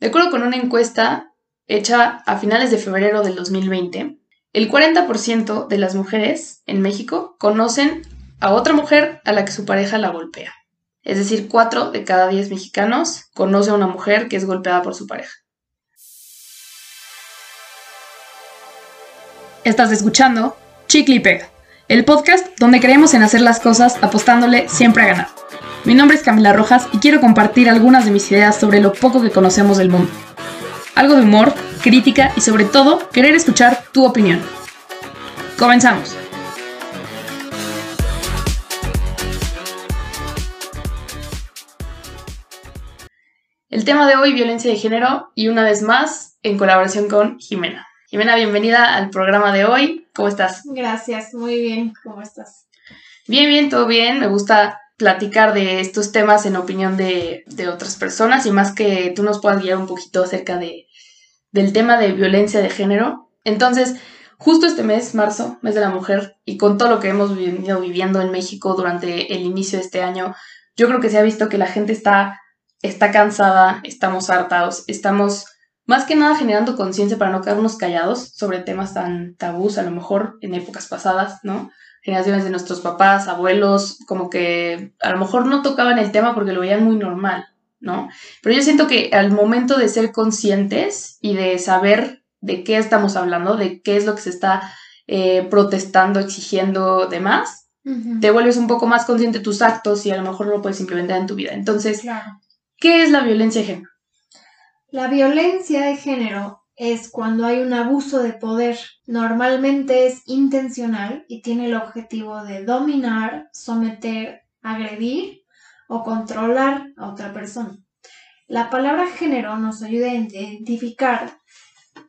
De acuerdo con una encuesta hecha a finales de febrero del 2020, el 40% de las mujeres en México conocen a otra mujer a la que su pareja la golpea. Es decir, 4 de cada 10 mexicanos conoce a una mujer que es golpeada por su pareja. Estás escuchando Chicle y Pega, el podcast donde creemos en hacer las cosas apostándole siempre a ganar. Mi nombre es Camila Rojas y quiero compartir algunas de mis ideas sobre lo poco que conocemos del mundo. Algo de humor, crítica y sobre todo querer escuchar tu opinión. Comenzamos. El tema de hoy, violencia de género, y una vez más, en colaboración con Jimena. Jimena, bienvenida al programa de hoy. ¿Cómo estás? Gracias, muy bien. ¿Cómo estás? Bien, bien, todo bien. Me gusta platicar de estos temas en opinión de, otras personas y más que tú nos puedas guiar un poquito acerca de, del tema de violencia de género. Entonces, justo este mes, marzo, mes de la mujer, y con todo lo que hemos venido viviendo en México durante el inicio de este año, yo creo que se ha visto que la gente está, está cansada, estamos hartados, estamos más que nada generando conciencia para no quedarnos callados sobre temas tan tabús, a lo mejor en épocas pasadas, ¿no? Generaciones de nuestros papás, abuelos, como que a lo mejor no tocaban el tema porque lo veían muy normal, ¿no? Pero yo siento que al momento de ser conscientes y de saber de qué estamos hablando, de qué es lo que se está eh, protestando, exigiendo, demás, te vuelves un poco más consciente de tus actos y a lo mejor lo puedes implementar en tu vida. Entonces, ¿qué es la violencia de género? La violencia de género es cuando hay un abuso de poder. Normalmente es intencional y tiene el objetivo de dominar, someter, agredir o controlar a otra persona. La palabra género nos ayuda a identificar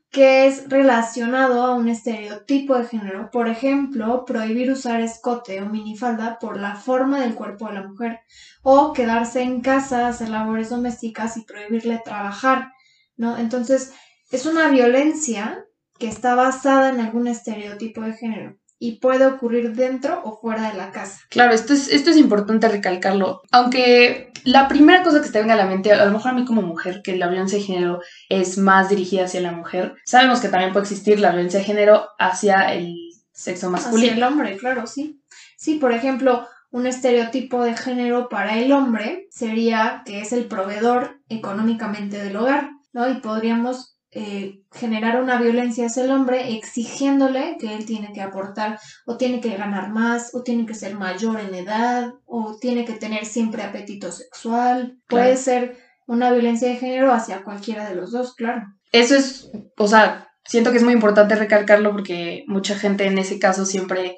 que es relacionado a un estereotipo de género, por ejemplo, prohibir usar escote o minifalda por la forma del cuerpo de la mujer, o quedarse en casa, hacer labores domésticas y prohibirle trabajar, ¿no? Entonces, es una violencia que está basada en algún estereotipo de género y puede ocurrir dentro o fuera de la casa. Claro, esto es, esto es importante recalcarlo. Aunque la primera cosa que te venga a la mente, a lo mejor a mí como mujer, que la violencia de género es más dirigida hacia la mujer, sabemos que también puede existir la violencia de género hacia el sexo masculino. Hacia el hombre, claro, sí. Sí, por ejemplo, un estereotipo de género para el hombre sería que es el proveedor económicamente del hogar, ¿no? Y podríamos eh, generar una violencia hacia el hombre exigiéndole que él tiene que aportar o tiene que ganar más o tiene que ser mayor en edad o tiene que tener siempre apetito sexual. Puede ser una violencia de género hacia cualquiera de los dos, claro. Eso es, o sea, siento que es muy importante recalcarlo porque mucha gente en ese caso siempre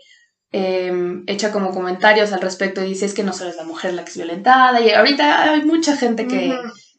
em, echa como comentarios al respecto y dice es que no solo es la mujer la que es violentada y ahorita hay mucha gente que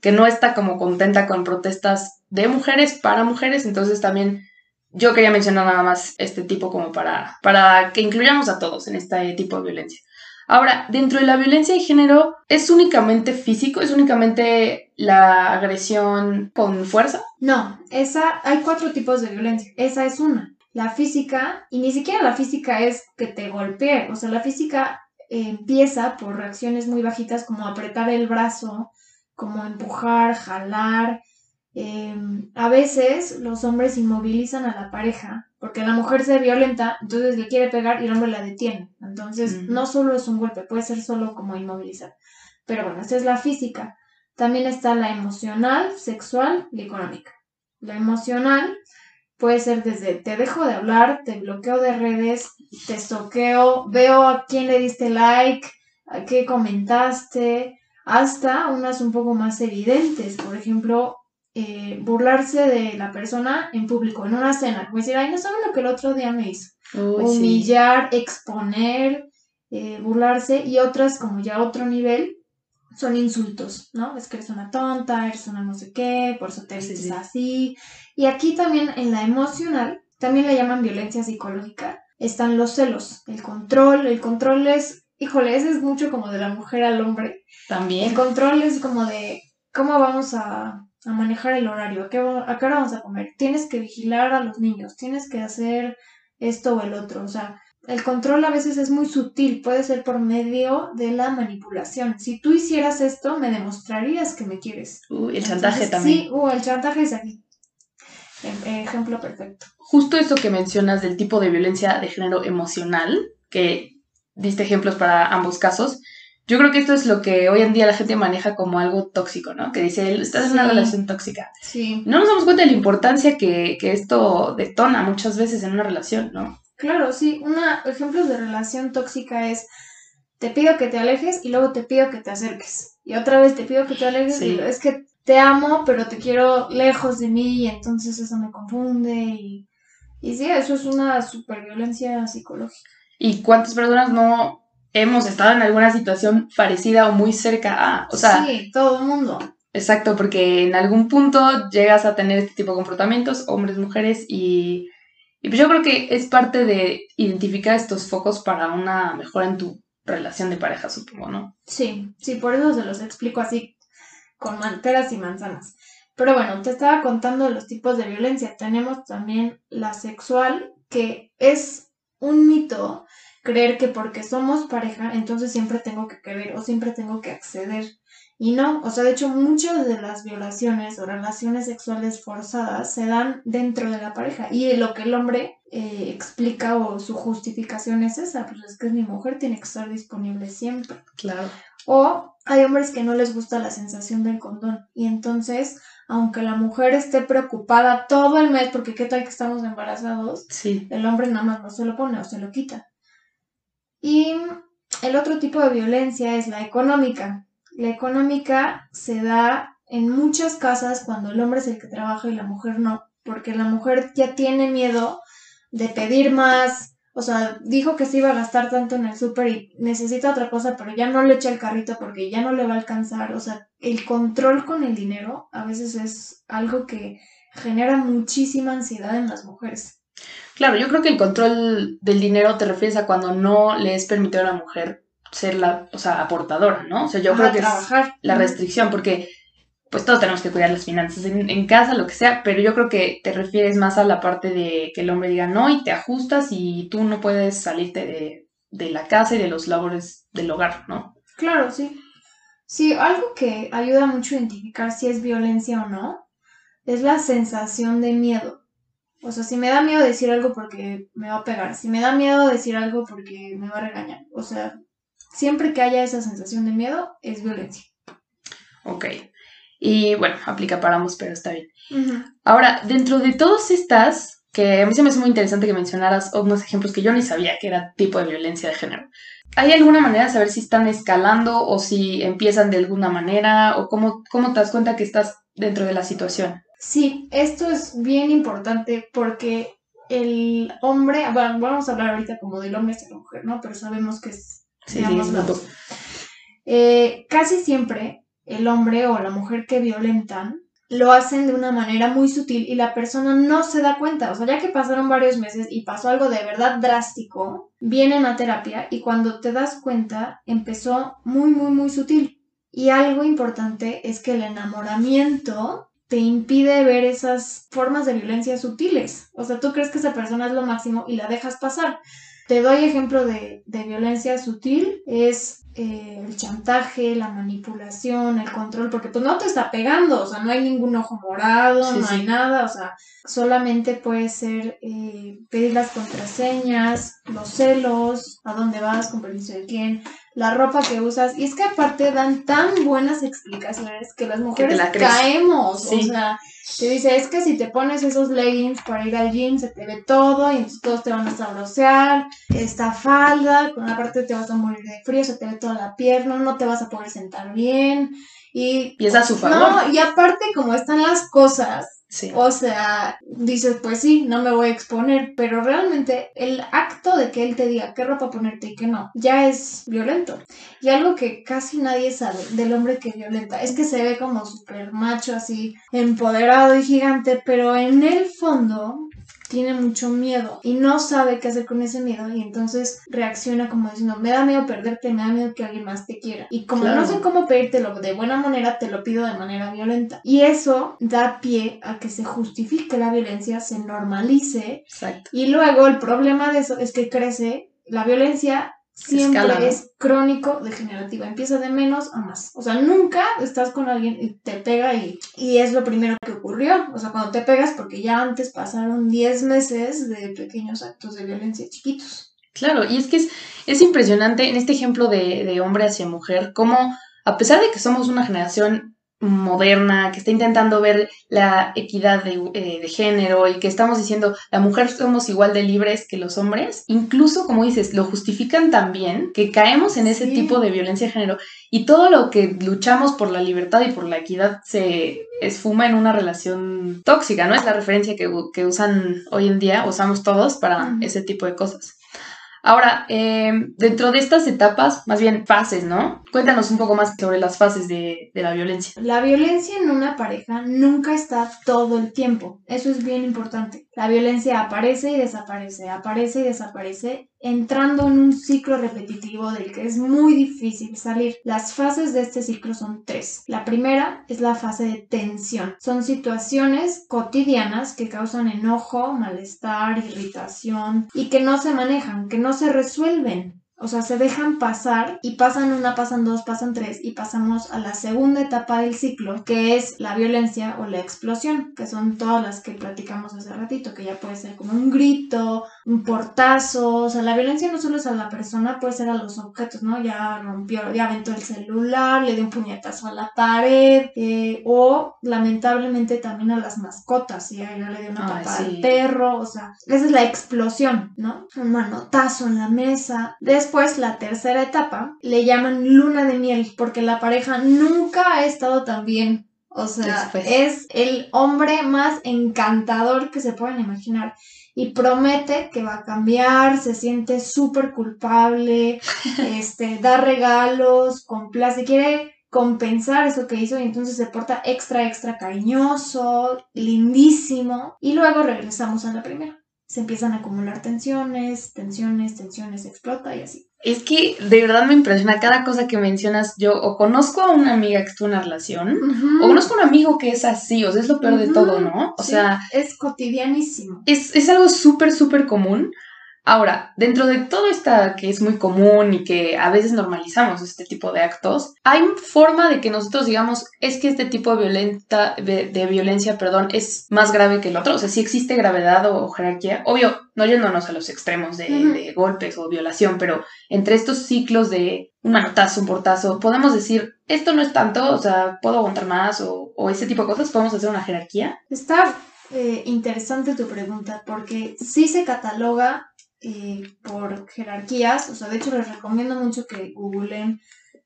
que no está como contenta con protestas de mujeres para mujeres, entonces también yo quería mencionar nada más este tipo como para, para que incluyamos a todos en este tipo de violencia. Ahora, dentro de la violencia de género, ¿es únicamente físico? ¿Es únicamente la agresión con fuerza? No, esa, hay cuatro tipos de violencia. Esa es una. La física, y ni siquiera la física es que te golpee, o sea, la física empieza por reacciones muy bajitas como apretar el brazo, como empujar, jalar. Em, a veces los hombres inmovilizan a la pareja porque la mujer se violenta, entonces le quiere pegar y el hombre la detiene. Entonces, no solo es un golpe, puede ser solo como inmovilizar. Pero bueno, esa es la física. También está la emocional, sexual y económica. La emocional puede ser desde te dejo de hablar, te bloqueo de redes, te soqueo, veo a quién le diste like, a qué comentaste, hasta unas un poco más evidentes, por ejemplo, eh, burlarse de la persona en público, en una cena, como decir, ay, no saben lo que el otro día me hizo. Humillar, exponer, eh, burlarse, y otras como ya otro nivel, son insultos, ¿no? Es que eres una tonta, eres una no sé qué, por eso te dices así. Y aquí también en la emocional, también le llaman violencia psicológica, están los celos, el control, el control es híjole, ese es mucho como de la mujer al hombre. También. El control es como de cómo vamos a, manejar el horario, ¿A qué, a qué hora vamos a comer. Tienes que vigilar a los niños, tienes que hacer esto o el otro. O sea, El control a veces es muy sutil, puede ser por medio de la manipulación. Si tú hicieras esto, me demostrarías que me quieres. Uh, el chantaje también. Sí, uh, el chantaje es aquí. Em, ejemplo perfecto. Justo eso que mencionas del tipo de violencia de género emocional, que diste ejemplos para ambos casos, yo creo que esto es lo que hoy en día la gente maneja como algo tóxico, ¿no? Que dice, estás en una Sí. relación tóxica. Sí. No nos damos cuenta de la importancia que, que esto detona muchas veces en una relación, ¿no? Claro, sí. Una ejemplo de relación tóxica es te pido que te alejes y luego te pido que te acerques. Y otra vez te pido que te alejes Sí. y es que te amo, pero te quiero lejos de mí y entonces eso me confunde y, y sí, eso es una superviolencia psicológica. ¿Y cuántas personas no hemos estado en alguna situación parecida o muy cerca a? O sea, sí, todo el mundo. exacto, porque en algún punto llegas a tener este tipo de comportamientos, hombres, mujeres, y, y pues yo creo que es parte de identificar estos focos para una mejora en tu relación de pareja, supongo, ¿no? Sí, sí, por eso se los explico así, con man- peras y manzanas. Pero bueno, te estaba contando los tipos de violencia. Tenemos también la sexual, que es un mito creer que porque somos pareja, entonces siempre tengo que querer o siempre tengo que acceder. Y no, o sea, de hecho, muchas de las violaciones o relaciones sexuales forzadas se dan dentro de la pareja. Y lo que el hombre eh, explica o su justificación es esa, pues es que mi mujer, tiene que estar disponible siempre. Claro. O hay hombres que no les gusta la sensación del condón. Y entonces, aunque la mujer esté preocupada todo el mes, porque qué tal que estamos embarazados, Sí. el hombre nada más no se lo pone o se lo quita. Y el otro tipo de violencia es la económica. La económica se da en muchas casas cuando el hombre es el que trabaja y la mujer no, porque la mujer ya tiene miedo de pedir más, o sea, dijo que se iba a gastar tanto en el súper y necesita otra cosa, pero ya no le echa el carrito porque ya no le va a alcanzar, o sea, el control con el dinero a veces es algo que genera muchísima ansiedad en las mujeres. Claro, yo creo que el control del dinero te refieres a cuando no le es permitido a la mujer ser la, o sea, aportadora, ¿no? O sea, yo Ajá, creo que es trabajar. la Ujú. restricción, porque pues todos tenemos que cuidar las finanzas en, en casa, lo que sea, pero yo creo que te refieres más a la parte de que el hombre diga no y te ajustas y tú no puedes salirte de, de la casa y de los labores del hogar, ¿no? Claro, sí. Sí, algo que ayuda mucho a identificar si es violencia o no es la sensación de miedo. O sea, si me da miedo decir algo porque me va a pegar, si me da miedo decir algo porque me va a regañar. O sea, siempre que haya esa sensación de miedo, es violencia. Ok. Y bueno, aplica para ambos, pero está bien. Ahora, dentro de todas estas, que a mí se me hace muy interesante que mencionaras unos ejemplos que yo ni sabía que era tipo de violencia de género. ¿Hay alguna manera de saber si están escalando o si empiezan de alguna manera o cómo, cómo te das cuenta que estás dentro de la situación? Sí, esto es bien importante porque el hombre, bueno, vamos a hablar ahorita como del hombre hacia la mujer, ¿no? Pero sabemos que es Sí, de sí, ambos lados. mutuo. Eh, casi siempre el hombre o la mujer que violentan lo hacen de una manera muy sutil y la persona no se da cuenta. O sea, ya que pasaron varios meses y pasó algo de verdad drástico, vienen a terapia y cuando te das cuenta empezó muy, muy, muy sutil. Y algo importante es que el enamoramiento te impide ver esas formas de violencia sutiles. O sea, tú crees que esa persona es lo máximo y la dejas pasar. Te doy ejemplo de, de violencia sutil, es eh, el chantaje, la manipulación, el control, porque pues no te está pegando, o sea, no hay ningún ojo morado, Sí, no sí. hay nada, o sea, solamente puede ser eh, pedir las contraseñas, los celos, a dónde vas, con permiso de quién, la ropa que usas, y es que aparte dan tan buenas explicaciones que las mujeres la caemos, Sí. o sea, te dice, es que si te pones esos leggings para ir al gym, se te ve todo y entonces todos te van a sabrosear. Esta falda, con la parte te vas a morir de frío, se te ve toda la pierna, no te vas a poder sentar bien. Y, Y es a su favor. no, y aparte como están las cosas, O sea, dices, pues sí, no me voy a exponer, pero realmente el acto de que él te diga qué ropa ponerte y qué no, ya es violento. Y algo que casi nadie sabe del hombre que violenta es que se ve como súper macho, así, empoderado y gigante, pero en el fondo tiene mucho miedo y no sabe qué hacer con ese miedo y entonces reacciona como diciendo, me da miedo perderte, me da miedo que alguien más te quiera. Y como Claro. no sé cómo pedírtelo de buena manera, te lo pido de manera violenta. Y eso da pie a que se justifique la violencia, se normalice Exacto. y luego el problema de eso es que crece la violencia siempre es crónico degenerativa, empieza de menos a más. O sea, nunca estás con alguien y te pega y, y es lo primero que ocurrió. O sea, cuando te pegas, porque ya antes pasaron 10 meses de pequeños actos de violencia chiquitos. Claro, y es que es, es impresionante en este ejemplo de, de hombre hacia mujer, cómo a pesar de que somos una generación moderna, que está intentando ver la equidad eh, de, género y que estamos diciendo la mujer somos igual de libres que los hombres, incluso como dices, lo justifican también que caemos en ese tipo de violencia de género y todo lo que luchamos por la libertad y por la equidad se esfuma en una relación tóxica, ¿no? Es la referencia que, que usan hoy en día, usamos todos para ese tipo de cosas. Ahora, eh, dentro de estas etapas, más bien fases, ¿no? Cuéntanos un poco más sobre las fases de, de, la violencia. La violencia en una pareja nunca está todo el tiempo. Eso es bien importante. La violencia aparece y desaparece, aparece y desaparece entrando en un ciclo repetitivo del que es muy difícil salir. Las fases de este ciclo son tres. La primera es la fase de tensión. Son situaciones cotidianas que causan enojo, malestar, irritación y que no se manejan, que no se resuelven. O sea, se dejan pasar y pasan una, pasan dos, pasan tres y pasamos a la segunda etapa del ciclo, que es la violencia o la explosión, que son todas las que platicamos hace ratito, que ya puede ser como un grito, un portazo, o sea, la violencia no solo es a la persona, puede ser a los objetos, ¿no? Ya rompió, ya aventó el celular, le dio un puñetazo a la pared, eh, o lamentablemente también a las mascotas, y ahí le dio una patada al perro, o sea, esa es la explosión, ¿no? Un manotazo en la mesa. Después, la tercera etapa, le llaman luna de miel, porque la pareja nunca ha estado tan bien. O sea, es el hombre más encantador que se pueden imaginar. Y promete que va a cambiar, se siente súper culpable, este, da regalos, complace, quiere compensar eso que hizo y entonces se porta extra, extra cariñoso, lindísimo. Y luego regresamos a la primera se empiezan a acumular tensiones, tensiones, tensiones, explota y así. Es que de verdad me impresiona cada cosa que mencionas. Yo o conozco a una amiga que estuvo en una relación, o conozco a un amigo que es así, o sea, es lo peor de todo, ¿no? O sea. Es cotidianísimo. Es, es algo súper, súper común. Ahora, dentro de todo esta que es muy común y que a veces normalizamos este tipo de actos, hay forma de que nosotros digamos es que este tipo de, violenta, de, violencia perdón, es más grave que el otro. O sea, si existe gravedad o, jerarquía, obvio, no yéndonos a los extremos de, golpes o violación, pero entre estos ciclos de un manotazo, un portazo, podemos decir, esto no es tanto, o sea, puedo aguantar más o, o ese tipo de cosas, podemos hacer una jerarquía. Está eh, interesante tu pregunta porque sí se cataloga eh, por jerarquías, o sea, de hecho les recomiendo mucho que googleen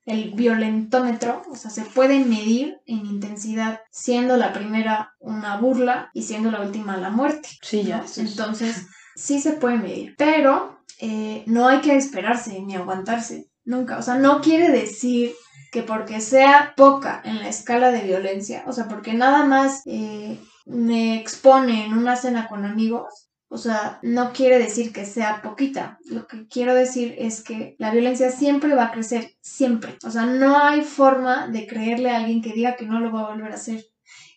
el violentómetro, o sea, se puede medir en intensidad, siendo la primera una burla y siendo la última la muerte. Sí, ya. Entonces, sí se puede medir, pero eh, no hay que esperarse ni aguantarse, nunca. O sea, no quiere decir que porque sea poca en la escala de violencia, o sea, porque nada más eh, me expone en una cena con amigos, o sea, no quiere decir que sea poquita. Lo que quiero decir es que la violencia siempre va a crecer, siempre. O sea, no hay forma de creerle a alguien que diga que no lo va a volver a hacer.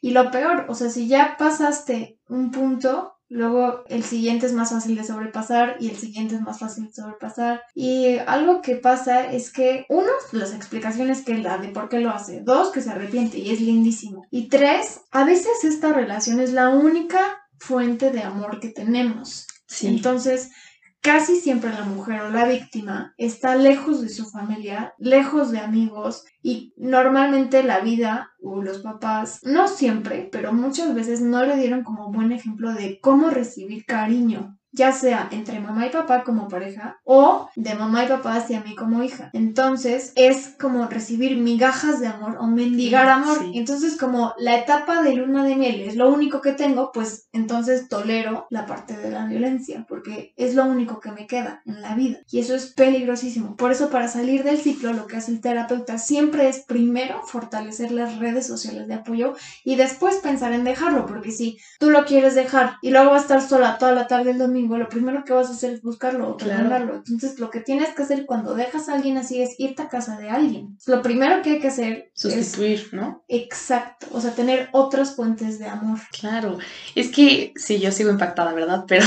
Y lo peor, o sea, si ya pasaste un punto, luego el siguiente es más fácil de sobrepasar y el siguiente es más fácil de sobrepasar. Y algo que pasa es que, uno, las explicaciones que él da de por qué lo hace. Dos, que se arrepiente y es lindísimo. Y tres, a veces esta relación es la única fuente de amor que tenemos. Entonces, casi siempre la mujer o la víctima está lejos de su familia, lejos de amigos y normalmente la vida o los papás, no siempre, pero muchas veces no le dieron como buen ejemplo de cómo recibir cariño ya sea entre mamá y papá como pareja o de mamá y papá hacia mí como hija. Entonces es como recibir migajas de amor o mendigar amor. Entonces como la etapa de luna de miel es lo único que tengo, pues entonces tolero la parte de la violencia porque es lo único que me queda en la vida y eso es peligrosísimo. Por eso para salir del ciclo lo que hace el terapeuta siempre es primero fortalecer las redes sociales de apoyo y después pensar en dejarlo porque si tú lo quieres dejar y luego vas a estar sola toda la tarde el domingo domingo, lo primero que vas a hacer es buscarlo o Claro. preguntarlo. Entonces, lo que tienes que hacer cuando dejas a alguien así es irte a casa de alguien. Lo primero que hay que hacer es Sustituir, ¿no? exacto, o sea, tener otras fuentes de amor. Claro. Es que sí, yo sigo impactada, ¿verdad? Pero,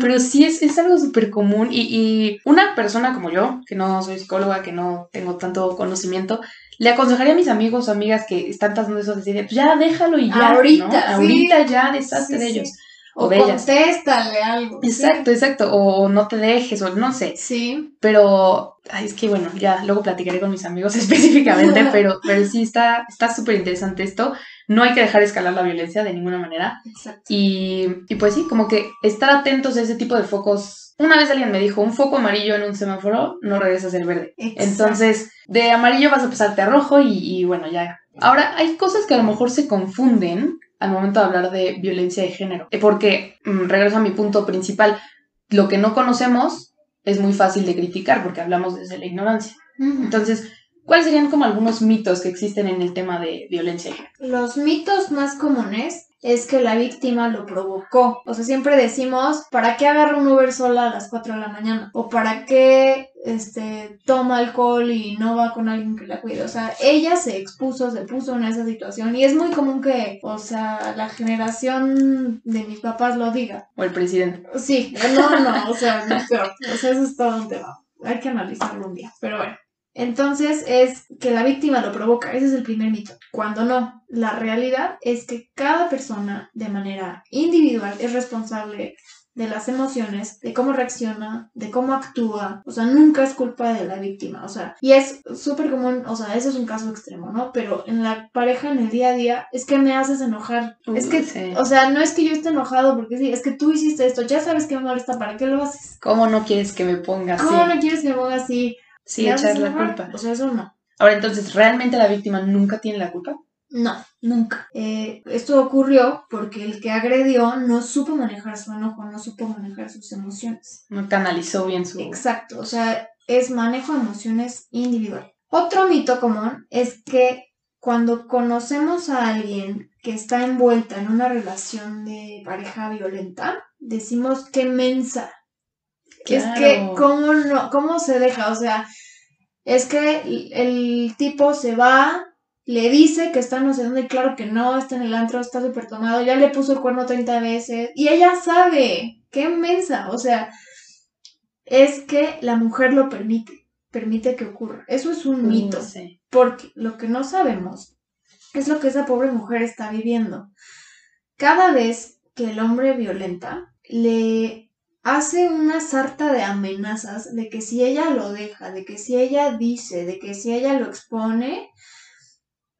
pero sí es, es algo súper común y, y una persona como yo, que no soy psicóloga, que no tengo tanto conocimiento, le aconsejaría a mis amigos o amigas que están pasando eso, decir, pues ya déjalo y ya, Ahorita, ¿no? sí. Ahorita ya deshazte Sí, de sí. O, O de ellas. contéstale algo. ¿sí? Exacto, exacto. O no te dejes, o no sé. Sí. Pero, ay, es que bueno, ya luego platicaré con mis amigos específicamente, pero, pero sí está está súper interesante esto. No hay que dejar escalar la violencia de ninguna manera. Exacto. Y, y pues sí, como que estar atentos a ese tipo de focos. Una vez alguien me dijo, un foco amarillo en un semáforo no regresas el verde. Exacto. Entonces, de amarillo vas a pasarte a rojo y, y bueno, ya. Ahora, hay cosas que a lo mejor se confunden al momento de hablar de violencia de género. Eh, Porque, mm, regreso a mi punto principal, lo que no conocemos es muy fácil de criticar porque hablamos desde la ignorancia. Entonces, ¿cuáles serían como algunos mitos que existen en el tema de violencia de género? Los mitos más comunes es que la víctima lo provocó. O sea, siempre decimos, ¿para qué agarra un Uber sola a las 4 de la mañana? O ¿para qué este, toma alcohol y no va con alguien que la cuide? O sea, ella se expuso, se puso en esa situación. Y es muy común que, o sea, la generación de mis papás lo diga. O el presidente. Sí, no, no, o sea, no, o sea, eso es todo un tema. Hay que analizarlo un día, pero bueno. Entonces es que la víctima lo provoca, ese es el primer mito. Cuando no, la realidad es que cada persona de manera individual es responsable de las emociones, de cómo reacciona, de cómo actúa, o sea, nunca es culpa de la víctima, o sea, y es súper común, o sea, eso es un caso extremo, ¿no? Pero en la pareja, en el día a día, es que me haces enojar, es que, Sí. o sea, no es que yo esté enojado porque sí, es que tú hiciste esto, ya sabes que me molesta, ¿para qué lo haces? ¿Cómo no quieres que me ponga así? ¿Cómo no quieres que me ponga así? Sí, ¿Me haces echar la culpa. O sea, eso no. Ahora, entonces, ¿realmente la víctima nunca tiene la culpa? No, nunca. Eh, esto ocurrió porque el que agredió no supo manejar su enojo, no supo manejar sus emociones. No canalizó bien su... Exacto, o sea, es manejo de emociones individual. Otro mito común es que cuando conocemos a alguien que está envuelta en una relación de pareja violenta, decimos que mensa. Es que, Claro. ¿cómo, no, ¿cómo se deja? O sea, es que el, tipo se va, le dice que está no sé dónde, y claro que no, está en el antro, está súper tomado, ya le puso el cuerno 30 veces, y ella sabe, qué mensa, o sea, es que la mujer lo permite, permite que ocurra. Eso es un mito, porque lo que no sabemos es lo que esa pobre mujer está viviendo. Cada vez que el hombre violenta, le hace una sarta de amenazas de que si ella lo deja, de que si ella dice, de que si ella lo expone,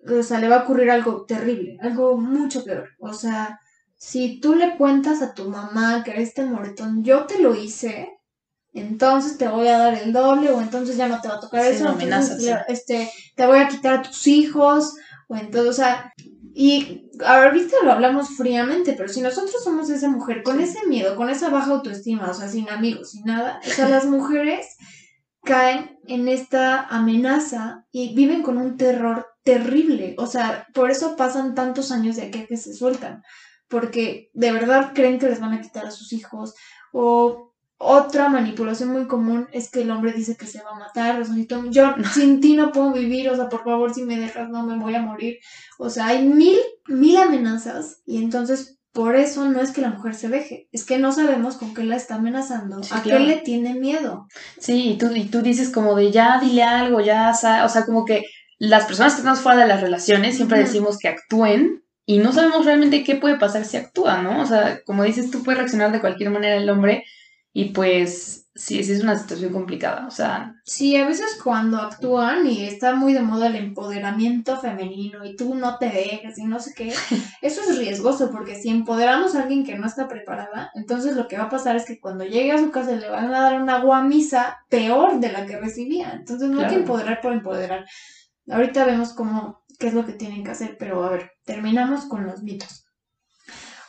o sea, le va a ocurrir algo terrible, algo mucho peor. O sea, si tú le cuentas a tu mamá que este moretón, yo te lo hice, entonces te voy a dar el doble, o entonces ya no te va a tocar Sí, eso, no, entonces, amenazas, sí. este, te voy a quitar a tus hijos, o entonces, o sea, y ahorita lo hablamos fríamente, pero si nosotros somos esa mujer con ese miedo, con esa baja autoestima, o sea, sin amigos, sin nada, o sea, las mujeres caen en esta amenaza y viven con un terror terrible, o sea, por eso pasan tantos años de aquí a que se sueltan, porque de verdad creen que les van a quitar a sus hijos, o otra manipulación muy común es que el hombre dice que se va a matar, o sea, si tú- yo sin ti no puedo vivir, o sea, por favor, si me dejas no me voy a morir, o sea, hay mil, mil amenazas y entonces por eso no es que la mujer se deje, es que no sabemos con qué la está amenazando, Sí, a claro. qué le tiene miedo. Sí, y tú, y tú dices como de ya dile algo, ya, sa-", o sea, como que las personas que estamos fuera de las relaciones siempre Ujú. decimos que actúen y no sabemos realmente qué puede pasar si actúa, ¿no? O sea, como dices, tú puedes reaccionar de cualquier manera el hombre y pues sí, sí es una situación complicada, o sea, Sí, a veces cuando actúan y está muy de moda el empoderamiento femenino y tú no te dejes y no sé qué, eso es riesgoso porque si empoderamos a alguien que no está preparada, entonces lo que va a pasar es que cuando llegue a su casa le van a dar una guamisa peor de la que recibía. Entonces no hay que empoderar por empoderar. Ahorita vemos cómo, qué es lo que tienen que hacer, pero a ver, terminamos con los mitos.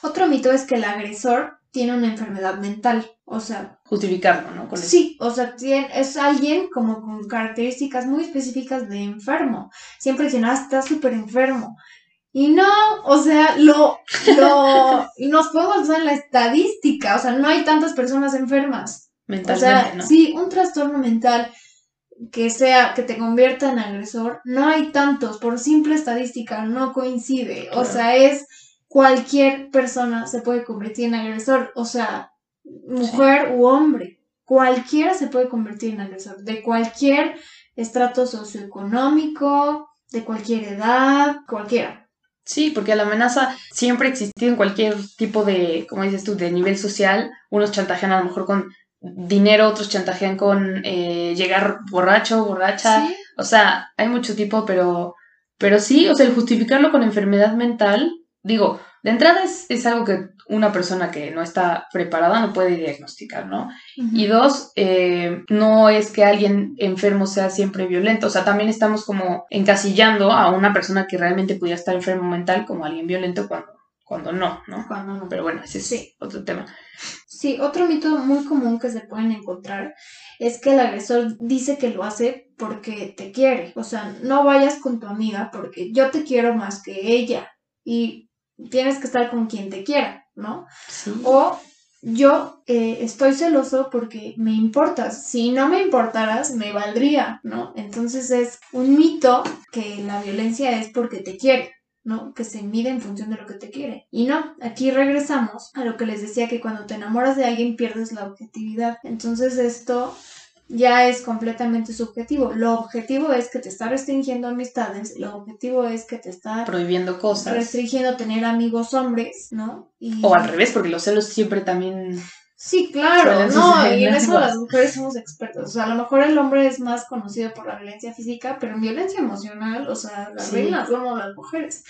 Otro mito es que el agresor tiene una enfermedad mental, o sea, justificarlo, ¿no? Con. Sí, o sea, tien- es alguien como con características muy específicas de enfermo. Siempre dicen, ah, está súper enfermo. Y no, o sea, lo, lo, nos podemos basar en la estadística, o sea, no hay tantas personas enfermas. Mentalmente, o sea, ¿no? sí, un trastorno mental que sea, que te convierta en agresor, no hay tantos, por simple estadística, no coincide. O Claro. sea, es cualquier persona se puede convertir en agresor, o sea, mujer u hombre, cualquiera se puede convertir en agresor, de cualquier estrato socioeconómico, de cualquier edad, cualquiera. Sí, porque la amenaza siempre ha existido en cualquier tipo de, como dices tú, de nivel social. Unos chantajean a lo mejor con dinero, otros chantajean con eh, llegar borracho, borracha. Sí, O sea, hay mucho tipo, pero, pero sí, o sea, el justificarlo con enfermedad mental, digo, de entrada es, es algo que una persona que no está preparada no puede diagnosticar, ¿no? Y dos, eh, no es que alguien enfermo sea siempre violento, o sea, también estamos como encasillando a una persona que realmente pudiera estar enfermo mental como alguien violento cuando, cuando no, ¿no? Cuando no. Pero bueno, ese es Sí. otro tema. Sí, otro mito muy común que se pueden encontrar es que el agresor dice que lo hace porque te quiere. O sea, no vayas con tu amiga porque yo te quiero más que ella y tienes que estar con quien te quiera, ¿no? Sí. O yo eh, estoy celoso porque me importas. Si no me importaras, me valdría, ¿no? Entonces es un mito que la violencia es porque te quiere. ¿no? Que se mide en función de lo que te quiere. Y no, aquí regresamos a lo que les decía que cuando te enamoras de alguien pierdes la objetividad. Entonces esto ya es completamente subjetivo. Lo objetivo es que te está restringiendo amistades, lo objetivo es que te está Prohibiendo cosas. restringiendo tener amigos hombres, ¿no? Y... O al revés, porque los celos siempre también... Sí, claro, no, y en eso las mujeres somos expertas. O sea, a lo mejor el hombre es más conocido por la violencia física, pero en violencia emocional, o sea, las Sí. reinas somos las mujeres.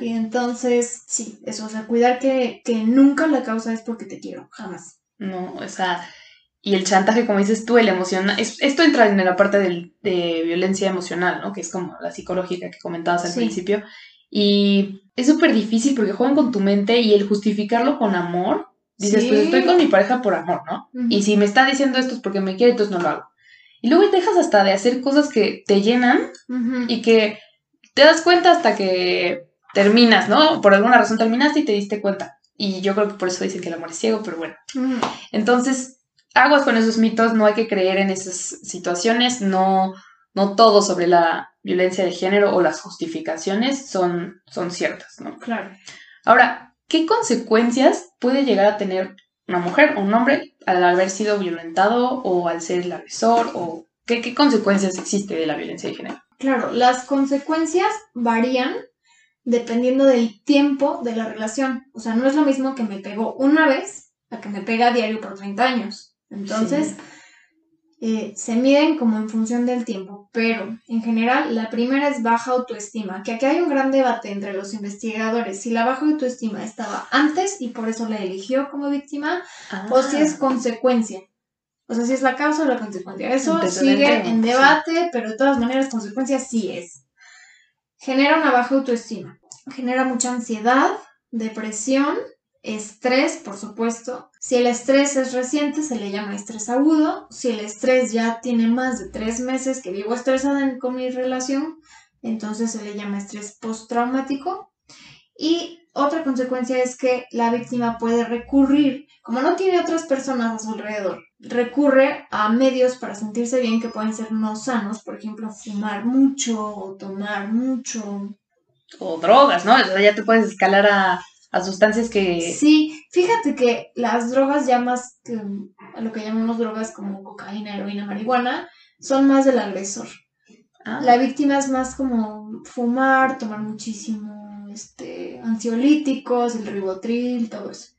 y entonces, sí, eso, o sea, cuidar que, que nunca la causa es porque te quiero, jamás. No, o sea, y el chantaje, como dices tú, el emocional, es- esto entra en la parte del- de violencia emocional, ¿no? Que es como la psicológica que comentabas al Sí. principio. Y es súper difícil porque juegan con tu mente y el justificarlo con amor, dices, Sí. pues estoy con mi pareja por amor, ¿no? Ujú. Y si me está diciendo esto es porque me quiere, entonces no lo hago. Y luego dejas hasta de hacer cosas que te llenan Ujú. y que te das cuenta hasta que terminas, ¿no? Por alguna razón terminaste y te diste cuenta. Y yo creo que por eso dicen que el amor es ciego, pero bueno. Ujú. Entonces, aguas con esos mitos, no hay que creer en esas situaciones, no, no todo sobre la violencia de género o las justificaciones son, son ciertas, ¿no? Claro. Ahora, ¿qué consecuencias puede llegar a tener una mujer o un hombre al haber sido violentado o al ser el agresor o qué, qué consecuencias existe de la violencia de género? Claro, las consecuencias varían dependiendo del tiempo de la relación. O sea, no es lo mismo que me pegó una vez a que me pega a diario por 30 años. Entonces, eh, se miden como en función del tiempo. Pero, en general, la primera es baja autoestima, que aquí hay un gran debate entre los investigadores. Si la baja autoestima estaba antes y por eso la eligió como víctima, o si es Ah, consecuencia. O sea, si es la causa o la consecuencia. Eso sigue en sí. debate, pero de todas maneras, consecuencia sí es. Genera una baja autoestima. Genera mucha ansiedad, depresión, estrés, por supuesto. Si el estrés es reciente, se le llama estrés agudo. Si el estrés ya tiene más de tres meses que vivo estresada con mi relación, entonces se le llama estrés postraumático. Y otra consecuencia es que la víctima puede recurrir, como no tiene otras personas a su alrededor, recurre a medios para sentirse bien que pueden ser no sanos, por ejemplo, fumar mucho o tomar mucho. o drogas, ¿no? O sea, ya te puedes escalar a, a sustancias que... Sí, fíjate que las drogas ya más que lo que llamamos drogas como cocaína, heroína, marihuana, son más del agresor. Ah, La víctima es más como fumar, tomar muchísimo, este, ansiolíticos, el ribotril, todo eso.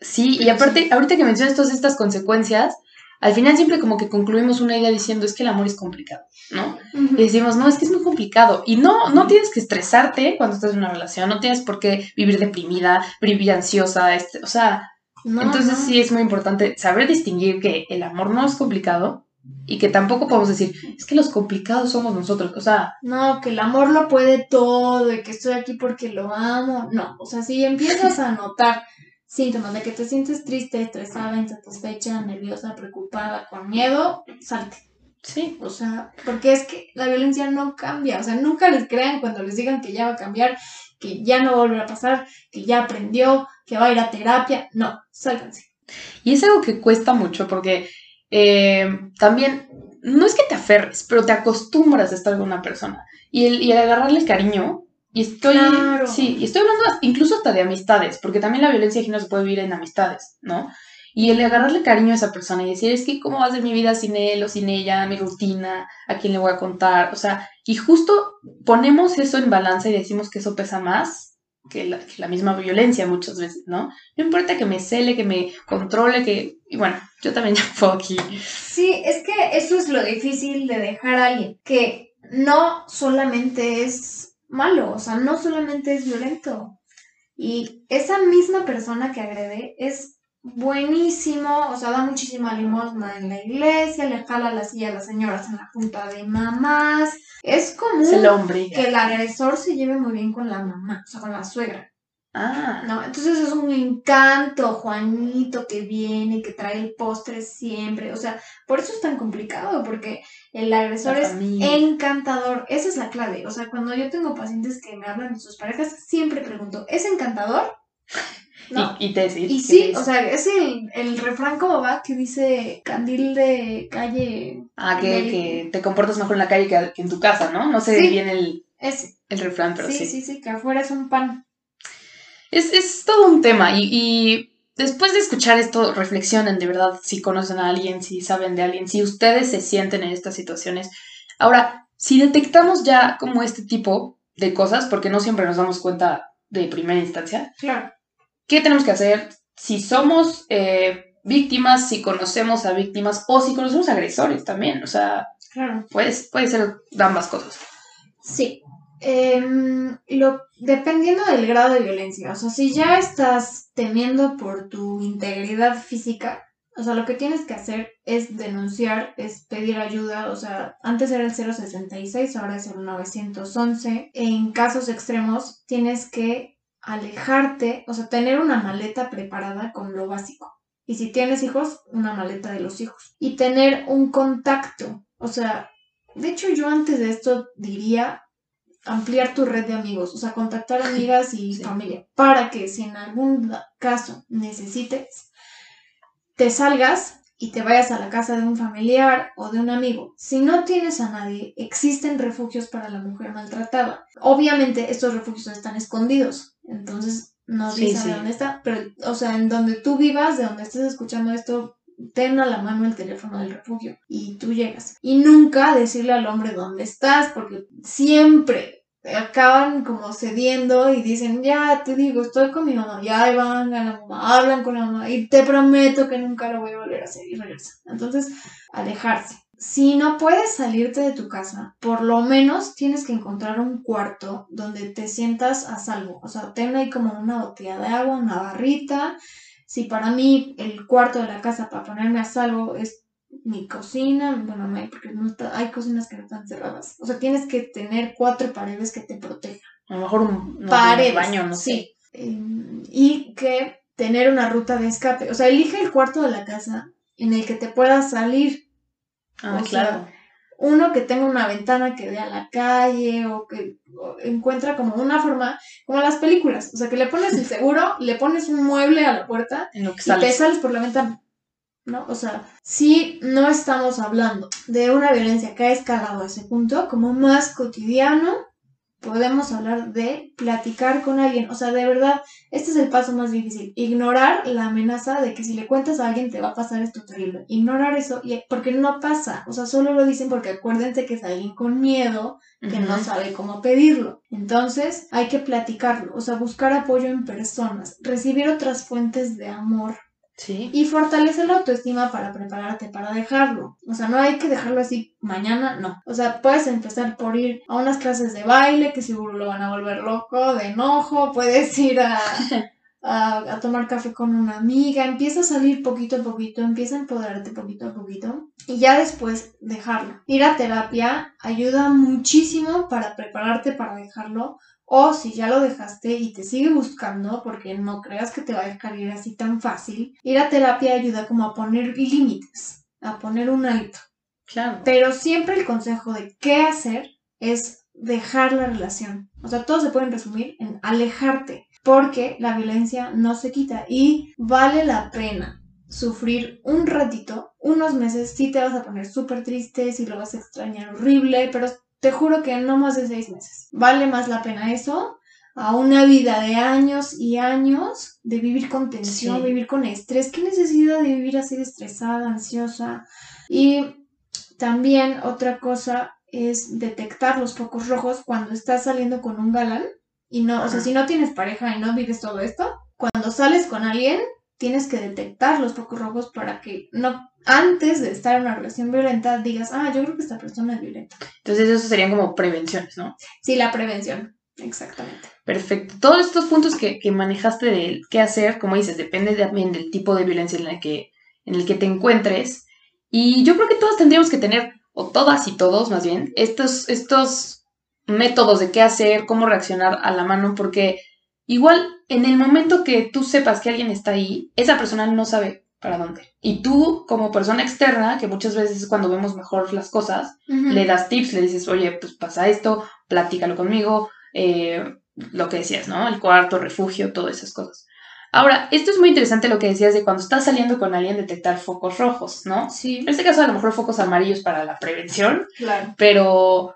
Sí, y aparte, sí. ahorita que mencionas todas estas consecuencias, al final siempre como que concluimos una idea diciendo es que el amor es complicado, ¿no? Y decimos, no, es que es muy complicado. Y no, no tienes que estresarte cuando estás en una relación, no tienes por qué vivir deprimida, vivir ansiosa, este, o sea, No, entonces no. sí es muy importante saber distinguir que el amor no es complicado y que tampoco podemos decir, es que los complicados somos nosotros, o sea, No, que el amor lo puede todo y que estoy aquí porque lo amo. No, o sea, si empiezas a notar síntomas de que te sientes triste, estresada, insatisfecha, nerviosa, preocupada, con miedo, salte. sí, O sea, porque es que la violencia no cambia. O sea, nunca les crean cuando les digan que ya va a cambiar, que ya no va a pasar, que ya aprendió, que va a ir a terapia. No, sálganse. Y es algo que cuesta mucho porque eh, también, no es que te aferres, pero te acostumbras a estar con una persona. Y el, y el agarrarle cariño, y estoy, Claro. sí, y estoy hablando incluso hasta de amistades, porque también la violencia de género se puede vivir en amistades, ¿no? Y el agarrarle cariño a esa persona y decir, es que cómo va a ser mi vida sin él o sin ella, mi rutina, a quién le voy a contar, o sea, y justo ponemos eso en balanza y decimos que eso pesa más que la, que la misma violencia muchas veces, ¿no? No importa que me cele, que me controle, que, y bueno, yo también ya puedo aquí. Sí, es que eso es lo difícil de dejar a alguien, que no solamente es malo, o sea, no solamente es violento. Y esa misma persona que agrede es buenísimo, o sea, da muchísima limosna en la iglesia, le jala la silla a las señoras en la junta de mamás. Es común Es el hombre. que el agresor se lleve muy bien con la mamá, o sea, con la suegra. Ah, No, entonces es un encanto, Juanito, que viene, que trae el postre siempre. O sea, por eso es tan complicado, porque el agresor es encantador. Esa es la clave. O sea, cuando yo tengo pacientes que me hablan de sus parejas, siempre pregunto, ¿es encantador? No. y, y te decís. Y sí, o sea, es el, el refrán como va que dice candil de calle. Ah, que, que te comportas mejor en la calle que, en tu casa, ¿no? No sé Sí. bien el, Ese. el refrán, pero Sí, sí. sí, sí, que afuera es un pan. Es, es todo un tema y, y después de escuchar esto, reflexionen de verdad si conocen a alguien, si saben de alguien, si ustedes se sienten en estas situaciones. Ahora, si detectamos ya como este tipo de cosas, porque no siempre nos damos cuenta de primera instancia, Claro. ¿qué tenemos que hacer si somos eh, víctimas, si conocemos a víctimas o si conocemos a agresores también? O sea, Claro. puede, puede ser ambas cosas. Sí. Em, lo, dependiendo del grado de violencia, o sea, si ya estás temiendo por tu integridad física, o sea, lo que tienes que hacer es denunciar, es pedir ayuda, o sea, antes era el 066, ahora es el 911. En casos extremos tienes que alejarte, o sea, tener una maleta preparada con lo básico. Y si tienes hijos, una maleta de los hijos. Y tener un contacto, o sea, de hecho yo antes de esto diría ampliar tu red de amigos, o sea, contactar amigas y Sí. familia, para que si en algún caso necesites, te salgas y te vayas a la casa de un familiar o de un amigo. Si no tienes a nadie, existen refugios para la mujer maltratada. Obviamente estos refugios están escondidos, entonces no Sí, dice sí. dónde está, pero, o sea, en donde tú vivas, de donde estés escuchando esto, ten a la mano el teléfono del refugio y tú llegas. Y nunca decirle al hombre dónde estás, porque siempre acaban como cediendo y dicen, ya te digo, estoy con mi mamá, y ahí van a la mamá, hablan con la mamá, y te prometo que nunca lo voy a volver a hacer, y regresan. Entonces, alejarse. Si no puedes salirte de tu casa, por lo menos tienes que encontrar un cuarto donde te sientas a salvo. O sea, ten ahí como una botella de agua, una barrita. Si para mí el cuarto de la casa para ponerme a salvo es mi cocina, bueno, no hay, porque no está, hay cocinas que no están cerradas. O sea, tienes que tener cuatro paredes que te protejan. A lo mejor un, no paredes. baño, no sé. sí. Eh, y que tener una ruta de escape. O sea, elige el cuarto de la casa en el que te puedas salir. Ah, O sea, claro. Uno que tenga una ventana que dé a la calle o que o encuentra como una forma, como las películas. O sea, que le pones el seguro, le pones un mueble a la puerta en lo que y te sales por la ventana. ¿No? O sea, si no estamos hablando de una violencia que ha escalado a ese punto, como más cotidiano, podemos hablar de platicar con alguien. O sea, de verdad, este es el paso más difícil. Ignorar la amenaza de que si le cuentas a alguien te va a pasar esto terrible. Ignorar eso, y, porque no pasa. O sea, solo lo dicen porque acuérdense que es alguien con miedo que no sabe cómo pedirlo. Entonces, hay que platicarlo. O sea, buscar apoyo en personas, recibir otras fuentes de amor Y fortalecer la autoestima para prepararte para dejarlo. O sea, no hay que dejarlo así mañana, no. O sea, puedes empezar por ir a unas clases de baile que seguro lo van a volver loco, de enojo, puedes ir a, a, a tomar café con una amiga, empieza a salir poquito a poquito, empieza a empoderarte poquito a poquito y ya después dejarlo. Ir a terapia ayuda muchísimo para prepararte para dejarlo o si ya lo dejaste y te sigue buscando, porque no creas que te va a dejar ir así tan fácil, ir a terapia ayuda como a poner límites, a poner un alto. Claro. Pero siempre el consejo de qué hacer es dejar la relación. O sea, todo se puede resumir en alejarte, porque la violencia no se quita y vale la pena sufrir un ratito, unos meses, sí te vas a poner súper triste, sí lo vas a extrañar horrible, pero te juro que no más de seis meses. Vale más la pena eso a una vida de años y años de vivir con tensión, vivir con estrés. ¿Qué necesidad de vivir así estresada, ansiosa? Y también otra cosa es detectar los focos rojos cuando estás saliendo con un galán y no, o sea, si no tienes pareja y no vives todo esto, cuando sales con alguien tienes que detectar los focos rojos para que no antes de estar en una relación violenta digas, ah, yo creo que esta persona es violenta. Entonces, eso serían como prevenciones, ¿no? Sí, la prevención, exactamente. Perfecto. Todos estos puntos que, que manejaste de qué hacer, como dices, depende también del tipo de violencia en, la que, en el que te encuentres. Y yo creo que todos tendríamos que tener, o todas y todos más bien, estos, estos métodos de qué hacer, cómo reaccionar a la mano, porque igual en el momento que tú sepas que alguien está ahí, esa persona no sabe para dónde. Y tú, como persona externa, que muchas veces es cuando vemos mejor las cosas, le das tips, le dices, oye, pues pasa esto, platícalo conmigo, eh, lo que decías, ¿no? El cuarto, refugio, todas esas cosas. Ahora, esto es muy interesante lo que decías de cuando estás saliendo con alguien detectar focos rojos, ¿no? Sí. En este caso, a lo mejor focos amarillos para la prevención, Claro. pero,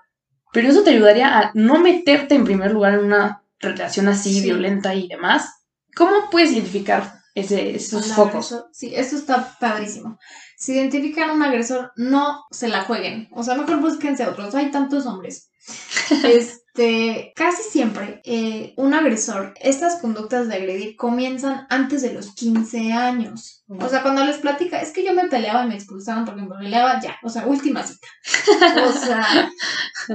pero eso te ayudaría a no meterte en primer lugar en una relación así Sí. violenta y demás. ¿Cómo puedes identificar ese, esos focos? agresor. Sí, eso está padrísimo. Si identifican a un agresor, no se la jueguen. O sea, mejor búsquense otros. Hay tantos hombres. Este, casi siempre, eh, un agresor, estas conductas de agredir comienzan antes de los 15 años. O sea, cuando les platica, es que yo me peleaba y me expulsaban porque me peleaba, ya, o sea, última cita. O sea,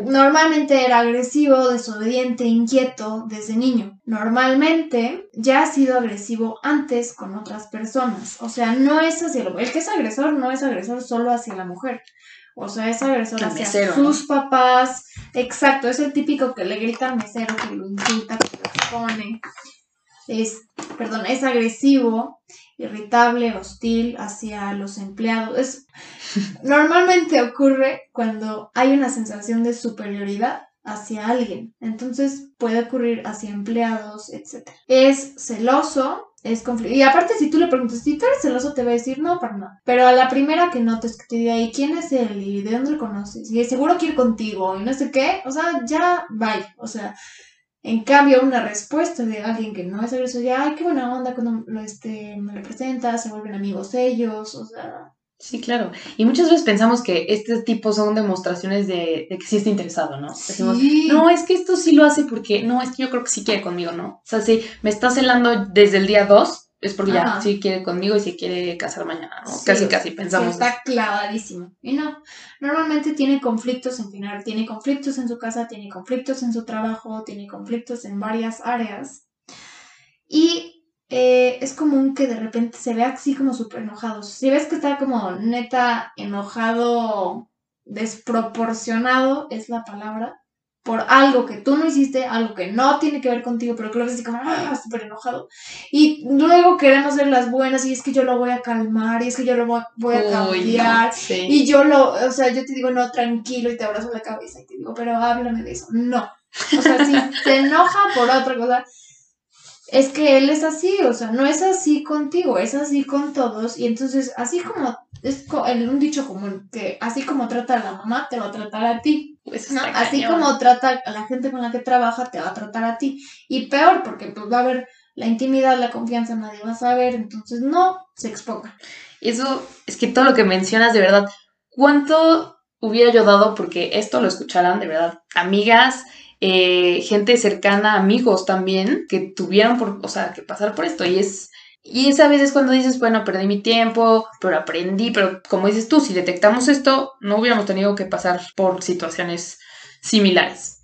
normalmente era agresivo, desobediente, inquieto desde niño. Normalmente ya ha sido agresivo antes con otras personas. O sea, no es hacia lo... El que es agresor no es agresor solo hacia la mujer. O sea, es agresor hacia mesero, sus papás. Exacto, es el típico que le grita al mesero, que lo insulta, que lo expone. Es, perdón, es agresivo, irritable, hostil hacia los empleados. Es, normalmente ocurre cuando hay una sensación de superioridad hacia alguien. Entonces puede ocurrir hacia empleados, etc. Es celoso, es conflictivo. Y aparte, si tú le preguntas, si tú eres celoso, te va a decir no, para nada. Pero a la primera que notes que te diga, ¿y quién es él? ¿Y de dónde lo conoces? Y seguro quiere contigo, y no sé qué. O sea, ya, bye. O sea, en cambio, una respuesta de alguien que no es agresor, ya, ay, qué buena onda cuando lo, este, me lo presentas, se vuelven amigos ellos, o sea, Sí, claro. Y muchas veces pensamos que este tipo son demostraciones de, de que sí está interesado, ¿no? Decimos, Sí. no, es que esto sí lo hace porque, no, es que yo creo que sí quiere conmigo, ¿no? O sea, si me está celando desde el día dos, es porque ya sí quiere conmigo y se quiere casar mañana, ¿no? Sí, casi, casi pensamos. Está clavadísimo. Y no, normalmente tiene conflictos en final, tiene conflictos en su casa, tiene conflictos en su trabajo, tiene conflictos en varias áreas. Y eh, es común que de repente se vea así como súper enojado. Si ves que está como neta enojado, desproporcionado es la palabra, por algo que tú no hiciste, algo que no tiene que ver contigo, pero que lo ves así como ah, súper enojado. Y luego queremos ser las buenas y es que yo lo voy a calmar y es que yo lo voy a, voy a Uy, no, cambiar. sí. Y yo lo, o sea, yo te digo, no, tranquilo, y te abrazo la cabeza y te digo, pero háblame de eso. No. O sea, si se enoja por otra cosa, es que él es así, o sea, no es así contigo, es así con todos. Y entonces, así como, es un dicho común, que así como trata a la mamá, te va a tratar a ti. Pues Así cañón. como trata a la gente con la que trabaja, te va a tratar a ti. Y peor, porque pues va a haber la intimidad, la confianza, nadie va a saber, entonces no se exponga. Eso es que todo lo que mencionas, de verdad, ¿cuánto hubiera yo dado porque esto lo escucharan, de verdad, amigas, eh, gente cercana, amigos también, que tuvieran por, o sea, que pasar por esto? Y es, y es a veces cuando dices, bueno, perdí mi tiempo, pero aprendí, pero como dices tú, si detectamos esto, no hubiéramos tenido que pasar por situaciones similares.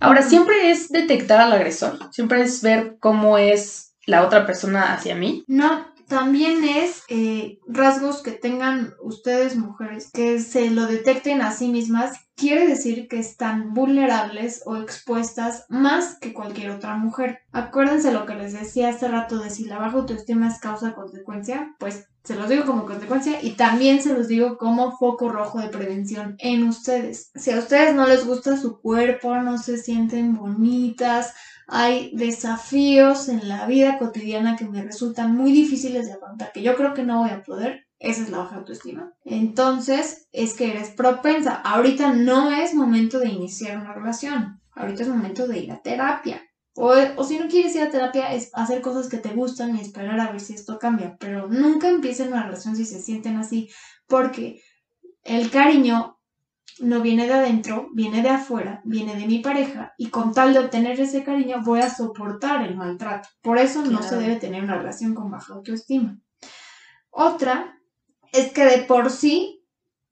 Ahora, siempre es detectar al agresor, siempre es ver cómo es la otra persona hacia mí. No, también es eh, rasgos que tengan ustedes mujeres, que se lo detecten a sí mismas, quiere decir que están vulnerables o expuestas más que cualquier otra mujer. Acuérdense lo que les decía hace rato de si la baja autoestima es causa-consecuencia, pues Se los digo como consecuencia y también se los digo como foco rojo de prevención en ustedes. Si a ustedes no les gusta su cuerpo, no se sienten bonitas, hay desafíos en la vida cotidiana que me resultan muy difíciles de aguantar, que yo creo que no voy a poder. Esa es la baja autoestima. Entonces, es que eres propensa. Ahorita no es momento de iniciar una relación. Ahorita es momento de ir a terapia. O, o, si no quieres ir a terapia, es hacer cosas que te gustan y esperar a ver si esto cambia. Pero nunca empiecen una relación si se sienten así, porque el cariño no viene de adentro, viene de afuera, viene de mi pareja y con tal de obtener ese cariño voy a soportar el maltrato. Por eso no se debe tener una relación con baja autoestima. Otra es que de por sí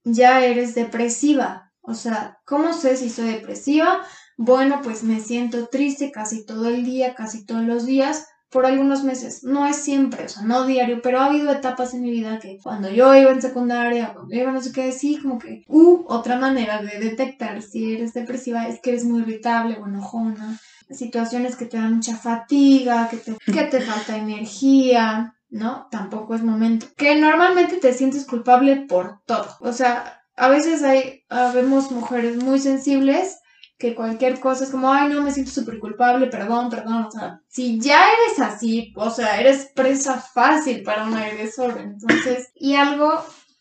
ya eres depresiva. O sea, ¿cómo sé si soy depresiva? Bueno, pues me siento triste casi todo el día, casi todos los días por algunos meses. No es siempre, o sea, no diario, pero ha habido etapas en mi vida que cuando yo iba en secundaria, cuando iba no sé qué, sí, como que, uh, otra manera de detectar si eres depresiva es que eres muy irritable o enojona, situaciones que te dan mucha fatiga, que te, que te falta energía, ¿no? Tampoco es momento. Que normalmente te sientes culpable por todo. O sea, a veces hay, vemos mujeres muy sensibles que cualquier cosa es como, ay, no, me siento súper culpable, perdón, perdón. O sea, si ya eres así, o sea, eres presa fácil para un agresor. Entonces, y algo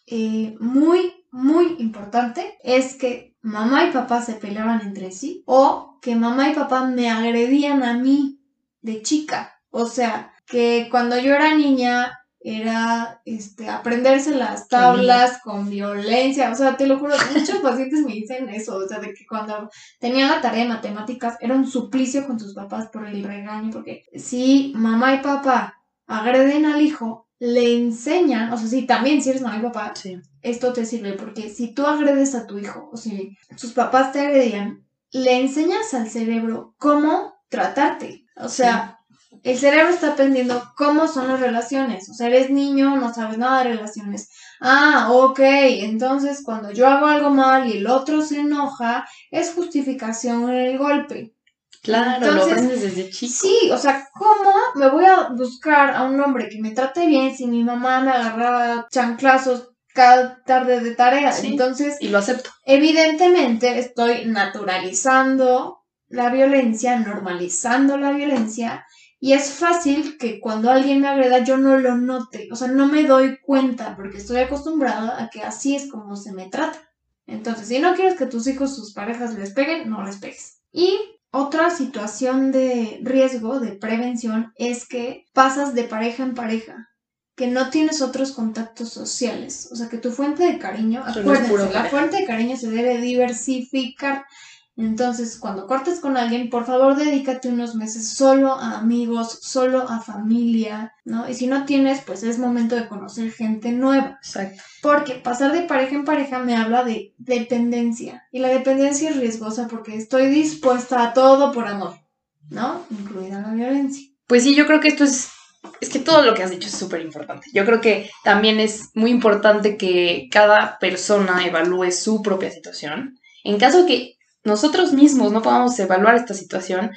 eh, muy, muy importante es que mamá y papá se peleaban entre sí o que mamá y papá me agredían a mí de chica. O sea, que cuando yo era niña era este, aprenderse las tablas con violencia. O sea, te lo juro, muchos pacientes me dicen eso, o sea, de que cuando tenían la tarea de matemáticas era un suplicio con sus papás por el regaño, porque si mamá y papá agreden al hijo, le enseñan, o sea, si también si eres mamá y papá, esto te sirve, porque si tú agredes a tu hijo, o si sus papás te agredían, le enseñas al cerebro cómo tratarte. O sea, el cerebro está aprendiendo cómo son las relaciones. O sea, eres niño, no sabes nada de relaciones. Ah, ok. Entonces, cuando yo hago algo mal y el otro se enoja, es justificación en el golpe. Claro, lo aprendes desde chico. Sí, o sea, ¿cómo me voy a buscar a un hombre que me trate bien si mi mamá me agarraba chanclazos cada tarde de tareas? Entonces. Y lo acepto. Evidentemente, estoy naturalizando la violencia, normalizando la violencia y es fácil que cuando alguien me agreda yo no lo note, o sea, no me doy cuenta porque estoy acostumbrada a que así es como se me trata. Entonces, si no quieres que tus hijos, sus parejas les peguen, no les pegues. Y otra situación de riesgo, de prevención, es que pasas de pareja en pareja, que no tienes otros contactos sociales. O sea, que tu fuente de cariño, acuérdense, la fuente de cariño se debe diversificar. Entonces, cuando cortes con alguien, por favor, dedícate unos meses solo a amigos, solo a familia, ¿no? Y si no tienes, pues es momento de conocer gente nueva. Exacto. Porque pasar de pareja en pareja me habla de dependencia. Y la dependencia es riesgosa porque estoy dispuesta a todo por amor, ¿no? Incluida la violencia. Pues sí, yo creo que esto es es que todo lo que has dicho es súper importante. Yo creo que también es muy importante que cada persona evalúe su propia situación. En caso que nosotros mismos no podamos evaluar esta situación,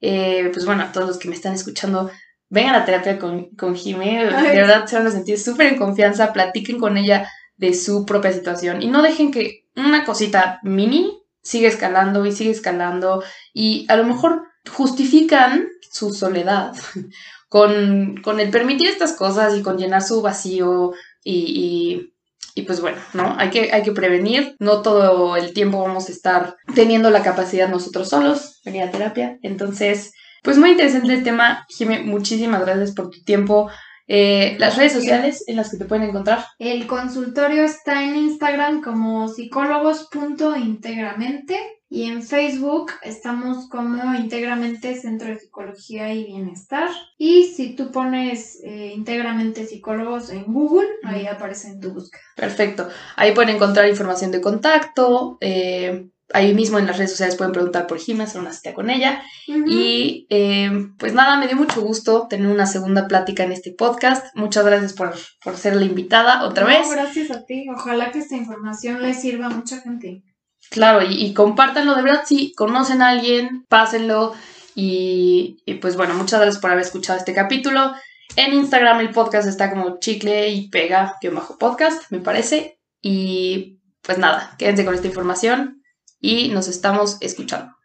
eh, pues bueno, a todos los que me están escuchando, vengan a terapia con, con Jimé, de verdad se van a sentir súper en confianza, platiquen con ella de su propia situación y no dejen que una cosita mini siga escalando y siga escalando y a lo mejor justifican su soledad con, con el permitir estas cosas y con llenar su vacío y y pues bueno, ¿no? Hay que, hay que prevenir. No todo el tiempo vamos a estar teniendo la capacidad nosotros solos, venir a terapia. Entonces, pues muy interesante el tema. Jimé, muchísimas gracias por tu tiempo. Eh, las redes sociales en las que te pueden encontrar. El consultorio está en Instagram como psicólogos.integramente. Y en Facebook estamos como íntegramente Centro de Psicología y Bienestar. Y si tú pones eh, íntegramente psicólogos en Google, ahí aparece en tu búsqueda. Perfecto. Ahí pueden encontrar información de contacto. Eh, ahí mismo en las redes sociales pueden preguntar por Jimmy, hacer una cita con ella. Y eh, pues nada, me dio mucho gusto tener una segunda plática en este podcast. Muchas gracias por, por ser la invitada otra vez. Gracias a ti. Ojalá que esta información le sirva a mucha gente. Claro, y, compártanlo de verdad, si conocen a alguien, pásenlo. Y, pues bueno, muchas gracias por haber escuchado este capítulo. En Instagram el podcast está como chicle y pega que bajo podcast, me parece. Y pues nada, quédense con esta información y nos estamos escuchando.